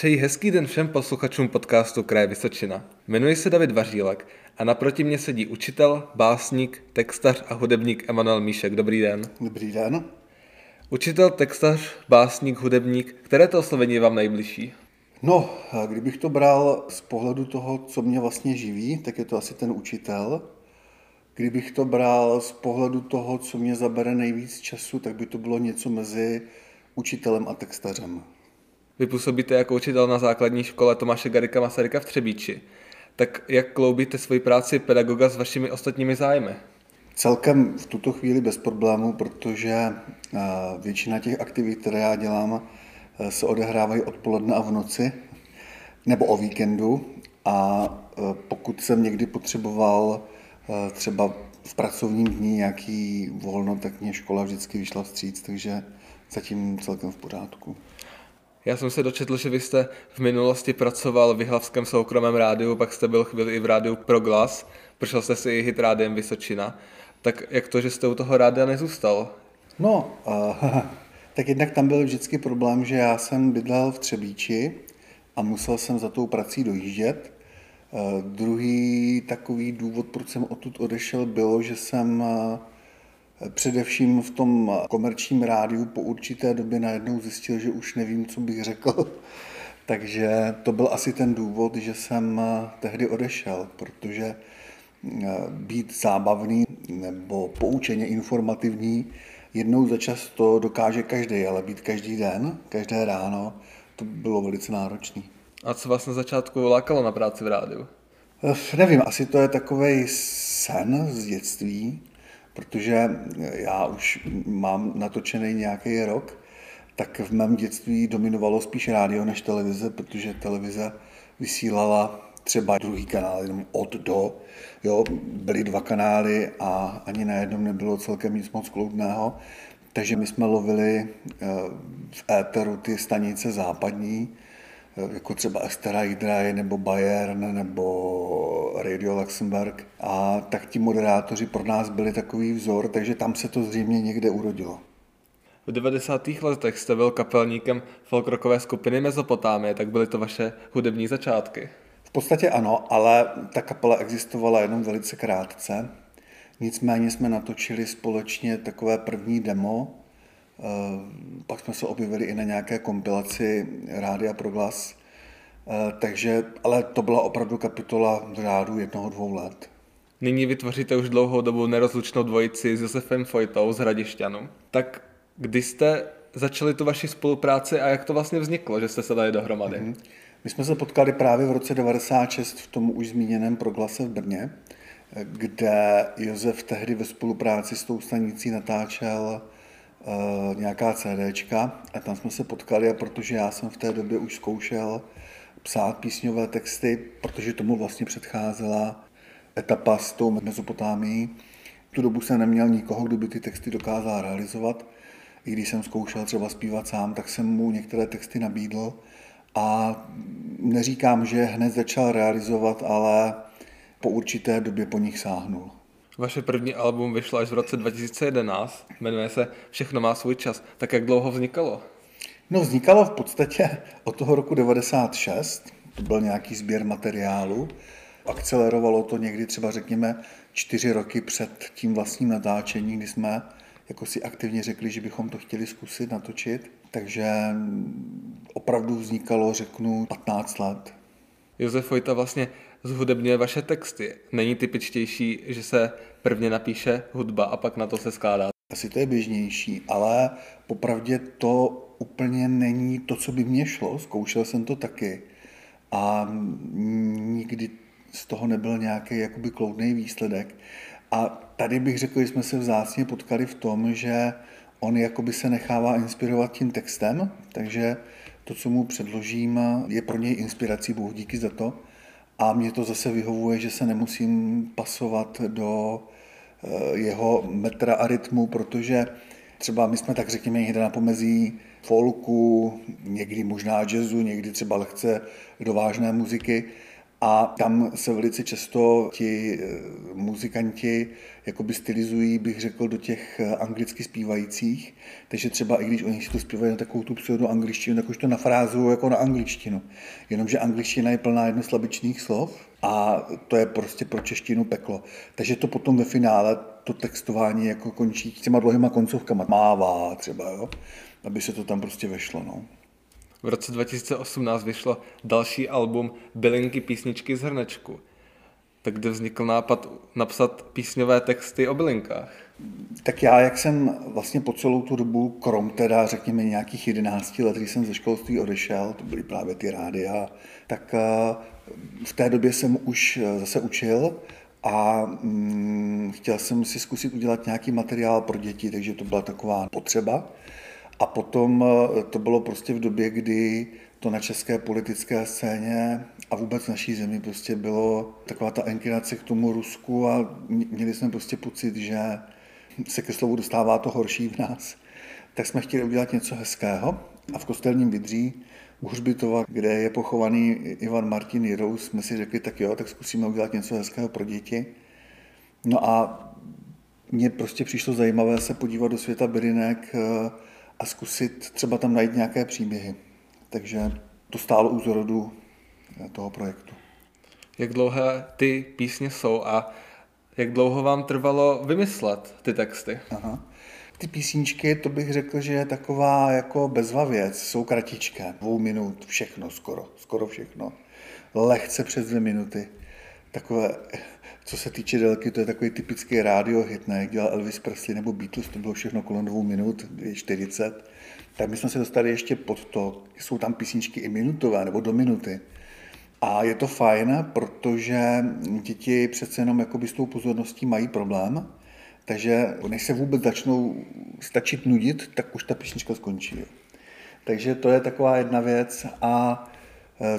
Přeji hezký den všem posluchačům podcastu Kraje Vysočina. Jmenuji se David Vařílek a naproti mě sedí učitel, básník, textař a hudebník Emanuel Míšek. Dobrý den. Dobrý den. Učitel, textař, básník, hudebník, které to oslovení je vám nejbližší? No, kdybych to bral z pohledu toho, co mě vlastně živí, tak je to asi ten učitel. Kdybych to bral z pohledu toho, co mě zabere nejvíc času, tak by to bylo něco mezi učitelem a textařem. Vy působíte jako učitel na základní škole Tomáše Garika Masaryka v Třebíči. Tak jak kloubíte svoji práci pedagoga s vašimi ostatními zájmy? Celkem v tuto chvíli bez problémů, protože eh, většina těch aktivit, které já dělám, eh, se odehrávají odpoledne a v noci nebo o víkendu a eh, pokud jsem někdy potřeboval třeba v pracovním dní nějaký volno, tak mě škola vždycky vyšla vstříc, takže zatím celkem v pořádku. Já jsem se dočetl, že vy jste v minulosti pracoval v Jihlavském soukromém rádiu, pak jste byl chvíli i v rádiu Proglas, prošel jste si i hit rádiem Vysočina. Tak jak to, že jste u toho rádia nezůstal? No, uh, tak jednak tam byl vždycky problém, že já jsem bydlel v Třebíči a musel jsem za tou prací dojíždět. Uh, druhý takový důvod, proč jsem odtud odešel, bylo, že jsem uh, Především v tom komerčním rádiu po určité době najednou zjistil, že už nevím, co bych řekl. Takže to byl asi ten důvod, že jsem tehdy odešel, protože eh, být zábavný nebo poučeně informativní jednou za čas to dokáže každý, ale být každý den, každé ráno, to bylo velice náročné. A co vás na začátku lákalo na práci v rádiu? Eh, nevím, asi to je takový sen z dětství, protože já už mám natočený nějaký rok, tak v mém dětství dominovalo spíš rádio než televize, protože televize vysílala třeba druhý kanál, jenom od do. Jo, byly dva kanály a ani na jednom nebylo celkem nic moc kloudného. Takže my jsme lovili eh, v éteru ty stanice západní, jako třeba Estera Hydrae nebo Bayern nebo Radio Luxemburg. A tak ti moderátoři pro nás byli takový vzor, takže tam se to zřejmě někde urodilo. V 90. letech jste byl kapelníkem folkrokové skupiny Mezopotámie, tak byly to vaše hudební začátky? V podstatě ano, ale ta kapela existovala jenom velice krátce. Nicméně jsme natočili společně takové první demo, pak jsme se objevili i na nějaké kompilaci Rádia Proglas, eh, takže, ale to byla opravdu kapitola v řádu jednoho, dvou let. Nyní vytvoříte už dlouhou dobu nerozlučnou dvojici s Josefem Fojtou z Hradišťanu. Tak kdy jste začali tu vaši spolupráci a jak to vlastně vzniklo, že jste se dali dohromady? Mm-hmm. My jsme se potkali právě v roce 96 v tom už zmíněném proglase v Brně, kde Josef tehdy ve spolupráci s tou stanicí natáčel uh, nějaká CDčka a tam jsme se potkali a protože já jsem v té době už zkoušel psát písňové texty, protože tomu vlastně předcházela etapa s tou Mezopotámií. V tu dobu jsem neměl nikoho, kdo by ty texty dokázal realizovat. I když jsem zkoušel třeba zpívat sám, tak jsem mu některé texty nabídl a neříkám, že hned začal realizovat, ale po určité době po nich sáhnul. Vaše první album vyšlo až v roce 2011, jmenuje se Všechno má svůj čas. Tak jak dlouho vznikalo? No vznikalo v podstatě od toho roku 96, to byl nějaký sběr materiálu. Akcelerovalo to někdy třeba řekněme čtyři roky před tím vlastním natáčením, kdy jsme jako si aktivně řekli, že bychom to chtěli zkusit natočit. Takže opravdu vznikalo, řeknu, 15 let. Josef Vojta vlastně zhudebňuje vaše texty. Není typičtější, že se prvně napíše hudba a pak na to se skládá? Asi to je běžnější, ale popravdě to úplně není to, co by mě šlo. Zkoušel jsem to taky a nikdy z toho nebyl nějaký jakoby kloudný výsledek. A tady bych řekl, že jsme se vzácně potkali v tom, že on jakoby se nechává inspirovat tím textem, takže to, co mu předložím, je pro něj inspirací, bohu díky za to. A mě to zase vyhovuje, že se nemusím pasovat do eh, jeho metra a rytmu, protože třeba my jsme tak řekněme někde na pomezí folku, někdy možná jazzu, někdy třeba lehce do vážné muziky. A tam se velice často ti eh, muzikanti jakoby stylizují, bych řekl, do těch eh, anglicky zpívajících. Takže třeba i když oni si to zpívají na takovou tu pseudo angličtinu, tak už to nafrázují jako na angličtinu. Jenomže angličtina je plná jednoslabičných slov a to je prostě pro češtinu peklo. Takže to potom ve finále to textování jako končí těma dlouhýma koncovkama. Mává třeba, jo? aby se to tam prostě vešlo. No. V roce 2018 vyšlo další album Bylinky písničky z hrnečku. Tak kde vznikl nápad napsat písňové texty o bylinkách? Tak já, jak jsem vlastně po celou tu dobu, krom teda řekněme nějakých 11 let, když jsem ze školství odešel, to byly právě ty rádia, tak eh, v té době jsem už eh, zase učil a mm, chtěl jsem si zkusit udělat nějaký materiál pro děti, takže to byla taková potřeba. A potom eh, to bylo prostě v době, kdy to na české politické scéně a vůbec naší zemi prostě bylo taková ta enklinace k tomu Rusku a měli jsme prostě pocit, že se ke slovu dostává to horší v nás. Tak jsme chtěli udělat něco hezkého a v kostelním Vidří u Hřbitova, kde je pochovaný Ivan Martin Jirous, jsme si řekli, tak jo, tak zkusíme udělat něco hezkého pro děti. No a mně prostě přišlo zajímavé se podívat do světa bylinek eh, a zkusit třeba tam najít nějaké příběhy. Takže to stálo u zrodu eh, toho projektu. Jak dlouhé ty písně jsou a jak dlouho vám trvalo vymyslet ty texty? Aha. Ty písničky, to bych řekl, že je taková jako bezva věc. Jsou kratičké, dvou minut, všechno skoro, skoro všechno. Lehce přes dvě minuty. Takové, co se týče délky, to je takový typický rádio hit, ne? Jak dělal Elvis Presley nebo Beatles, to bylo všechno kolem dvou minut, 40. Tak my jsme se dostali ještě pod to, jsou tam písničky i minutové nebo do minuty. A je to fajn, protože děti přece jenom jakoby s tou pozorností mají problém, takže než se vůbec začnou stačit nudit, tak už ta písnička skončí. Takže to je taková jedna věc. A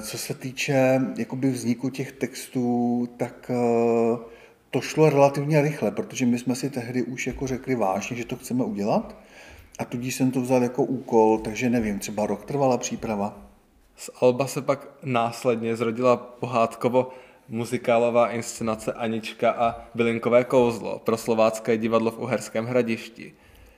co se týče jakoby vzniku těch textů, tak e, to šlo relativně rychle, protože my jsme si tehdy už jako řekli vážně, že to chceme udělat. A tudíž jsem to vzal jako úkol, takže nevím, třeba rok trvala příprava. Z Alba se pak následně zrodila pohádkovo muzikálová inscenace Anička a Bylinkové kouzlo pro slovácké divadlo v Uherském hradišti.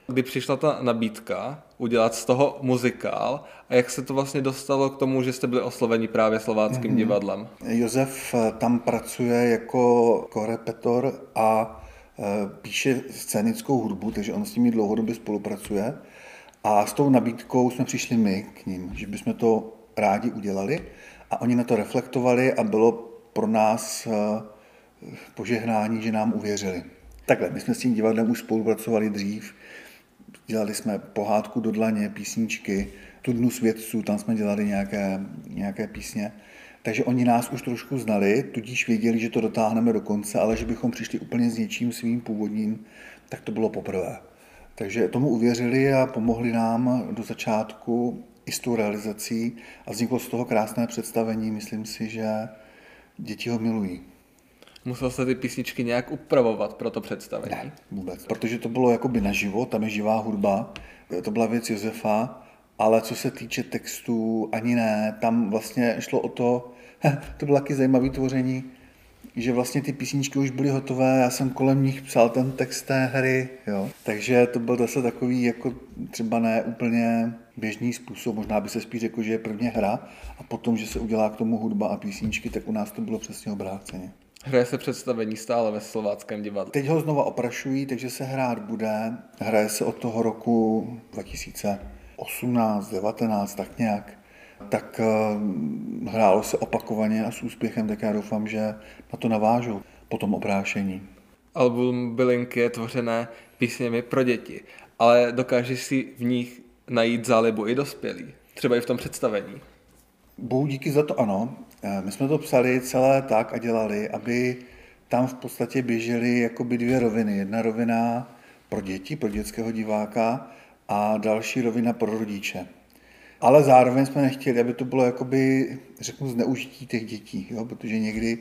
Kdy přišla ta nabídka udělat z toho muzikál a jak se to vlastně dostalo k tomu, že jste byli osloveni právě slováckým mm-hmm. divadlem? Josef eh, tam pracuje jako korepetor a eh, píše scénickou hudbu, takže on s nimi dlouhodobě spolupracuje. A s tou nabídkou jsme přišli my k ním, že bychom to rádi udělali a oni na to reflektovali a bylo pro nás eh, požehnání, že nám uvěřili. Takhle, my jsme s tím divadlem už spolupracovali dřív, dělali jsme pohádku do dlaně, písničky, tu dnu svědců, tam jsme dělali nějaké, nějaké písně. Takže oni nás už trošku znali, tudíž věděli, že to dotáhneme do konce, ale že bychom přišli úplně s něčím svým původním, tak to bylo poprvé. Takže tomu uvěřili a pomohli nám do začátku i s tou realizací a vzniklo z toho krásné představení. Myslím si, že děti ho milují. Musel se ty písničky nějak upravovat pro to představení? Ne, vůbec. Protože to bylo jakoby naživo, tam je živá hudba, to byla věc Josefa, ale co se týče textů, ani ne, tam vlastně šlo o to, to bylo taky zajímavé tvoření, že vlastně ty písničky už byly hotové, já jsem kolem nich psal ten text té hry, jo. Takže to byl zase takový jako třeba ne úplně běžný způsob, možná by se spíš řekl, že je prvně hra a potom, že se udělá k tomu hudba a písničky, tak u nás to bylo přesně obráceně. Hraje se představení stále ve slováckém divadle. Teď ho znova oprašují, takže se hrát bude. Hraje se od toho roku 2018, 19, tak nějak tak eh, hrálo se opakovaně a s úspěchem, tak já doufám, že na to navážu po tom oprášení. Album Bylinky je tvořené písněmi pro děti, ale dokážeš si v nich najít zálibu i dospělí, třeba i v tom představení. Bohu díky za to ano. Eh, my jsme to psali celé tak a dělali, aby tam v podstatě běžely jakoby dvě roviny. Jedna rovina pro děti, pro dětského diváka a další rovina pro rodiče. Ale zároveň jsme nechtěli, aby to bylo jakoby, řeknu, zneužití těch dětí, jo? protože někdy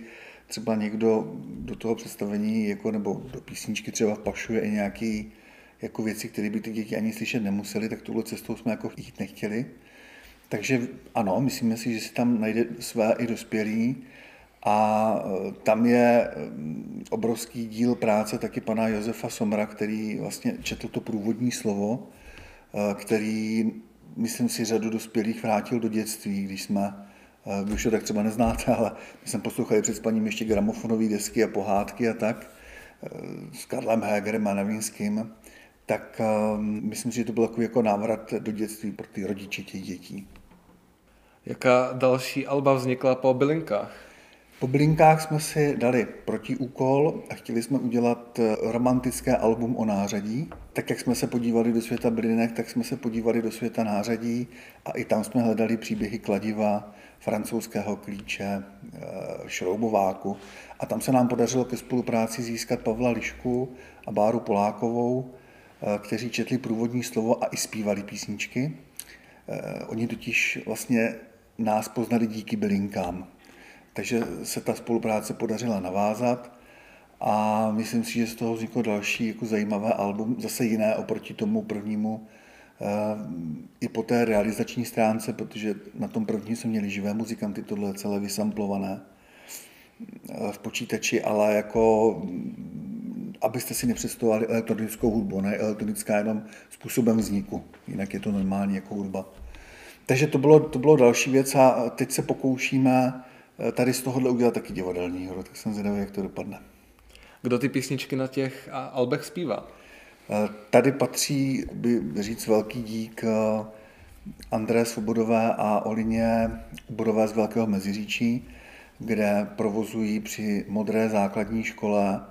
třeba někdo do toho představení jako, nebo do písničky třeba pašuje i nějaké jako věci, které by ty děti ani slyšet nemuseli, tak tuhle cestou jsme jako jít nechtěli. Takže ano, myslíme si, že si tam najde své i dospělí. A e, tam je obrovský díl práce taky pana Josefa Somra, který vlastně četl to průvodní slovo, e, který, myslím si, řadu dospělých vrátil do dětství, když jsme, e, vy už to tak třeba neznáte, ale my jsme poslouchali před spaním ještě gramofonové desky a pohádky a tak, s Karlem Hegerem a nevím s kým, tak myslím si, že to byl takový jako návrat do dětství pro ty rodiče těch dětí. Jaká další alba vznikla po bylinkách? Po bylinkách jsme si dali protiúkol a chtěli jsme udělat eh, romantické album o nářadí. Tak jak jsme se podívali do světa bylinek, tak jsme se podívali do světa nářadí a i tam jsme hledali příběhy kladiva, francouzského klíče, eh, šroubováku. A tam se nám podařilo ke spolupráci získat Pavla Lišku a Báru Polákovou, kteří četli průvodní slovo a i zpívali písničky. Oni totiž vlastně nás poznali díky bylinkám. Takže se ta spolupráce podařila navázat a myslím si, že z toho vzniklo další jako zajímavé album, zase jiné oproti tomu prvnímu, eh, i po té realizační stránce, protože na tom prvním jsme měli živé muzikanty, tohle je celé vysamplované eh, v počítači, ale jako abyste si nepředstavovali elektronickou hudbu, ne elektronická jenom způsobem vzniku, jinak je to normální jako hudba. Takže to bylo, to bylo další věc a teď se pokoušíme eh, tady z tohohle udělat taky divadelní hru, tak jsem zvědavý, jak to dopadne. Kdo ty písničky na těch albech zpívá? Eh, tady patří, by říct, velký dík eh, André Svobodové a Olině Budové z Velkého Meziříčí, kde provozují při modré základní škole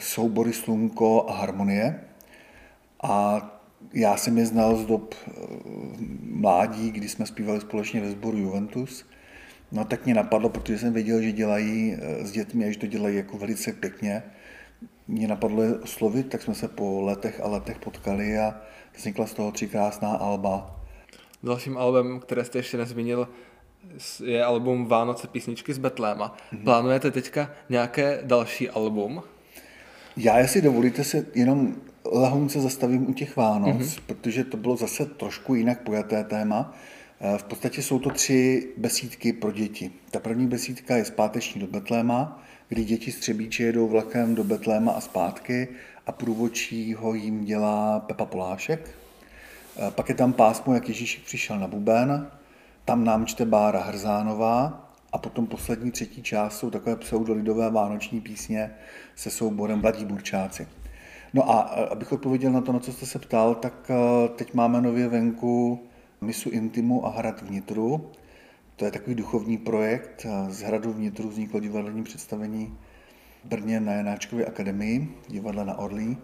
soubory Slunko a Harmonie. A já jsem je znal z dob eh, mládí, kdy jsme zpívali společně ve sboru Juventus. No tak mě napadlo, protože jsem věděl, že dělají eh, s dětmi a že to dělají jako velice pěkně. Mě napadlo je oslovit, tak jsme se po letech a letech potkali a vznikla z toho tři krásná alba. Dalším albem, které jste ještě nezmínil, je album Vánoce písničky z Betléma. Mm-hmm. Plánujete teďka nějaké další album? Já, jestli dovolíte, se jenom lehonce zastavím u těch Vánoc, mm-hmm. protože to bylo zase trošku jinak pojaté téma. Eh, v podstatě jsou to tři besídky pro děti. Ta první besídka je zpáteční do Betléma, kdy děti z Třebíče jedou vlakem do Betléma a zpátky a průvočí ho jim dělá Pepa Polášek. Eh, pak je tam pásmo, jak Ježíšek přišel na Buben, tam nám čte Bára Hrzánová a potom poslední třetí část jsou takové pseudolidové vánoční písně se souborem Mladí burčáci. No a abych odpověděl na to, na co jste se ptal, tak teď máme nově venku Misu Intimu a Hrad vnitru. To je takový duchovní projekt. Z Hradu vnitru vzniklo divadelní představení v Brně na Janáčkově akademii, divadla na Orlí.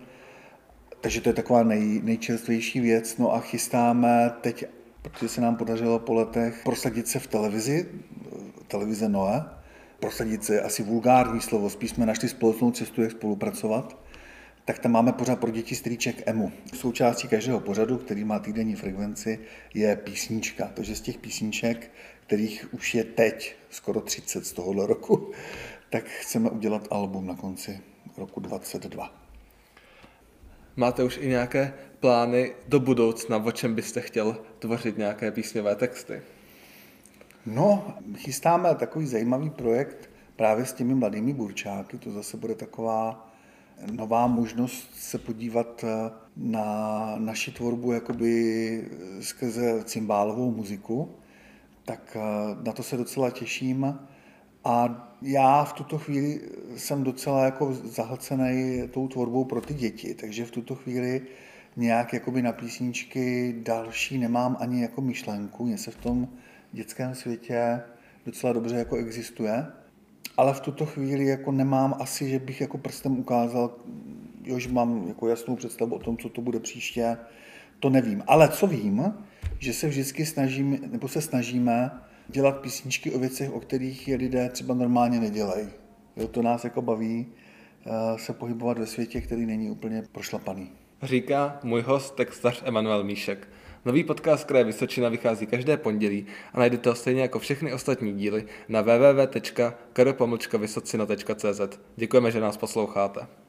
Takže to je taková nej, nejčerstvější věc. No a chystáme teď, protože se nám podařilo po letech prosadit se v televizi, televize Noe. Prosadit se asi vulgární slovo, spíš jsme našli společnou cestu, jak spolupracovat tak tam máme pořád pro děti strýček EMU. Součástí každého pořadu, který má týdenní frekvenci, je písnička. Takže z těch písniček, kterých už je teď skoro 30 z tohohle roku, tak chceme udělat album na konci roku 2022. Máte už i nějaké plány do budoucna, o čem byste chtěl tvořit nějaké písňové texty? No, chystáme takový zajímavý projekt právě s těmi mladými burčáky. To zase bude taková nová možnost se podívat eh, na naši tvorbu jakoby skrze cymbálovou muziku, tak eh, na to se docela těším. A já v tuto chvíli jsem docela jako zahlcený tou tvorbou pro ty děti, takže v tuto chvíli nějak jakoby na písničky další nemám ani jako myšlenku, mě se v tom dětském světě docela dobře jako existuje ale v tuto chvíli jako nemám asi, že bych jako prstem ukázal, jo, že mám jako jasnou představu o tom, co to bude příště, to nevím. Ale co vím, že se vždycky snažím, nebo se snažíme dělat písničky o věcech, o kterých je lidé třeba normálně nedělají. Jo, to nás jako baví uh, se pohybovat ve světě, který není úplně prošlapaný. Říká můj host, textař Emanuel Míšek. Nový podcast Kraje Vysočina vychází každé pondělí a najdete ho stejně jako všechny ostatní díly na www.kr.vysocina.cz. Děkujeme, že nás posloucháte.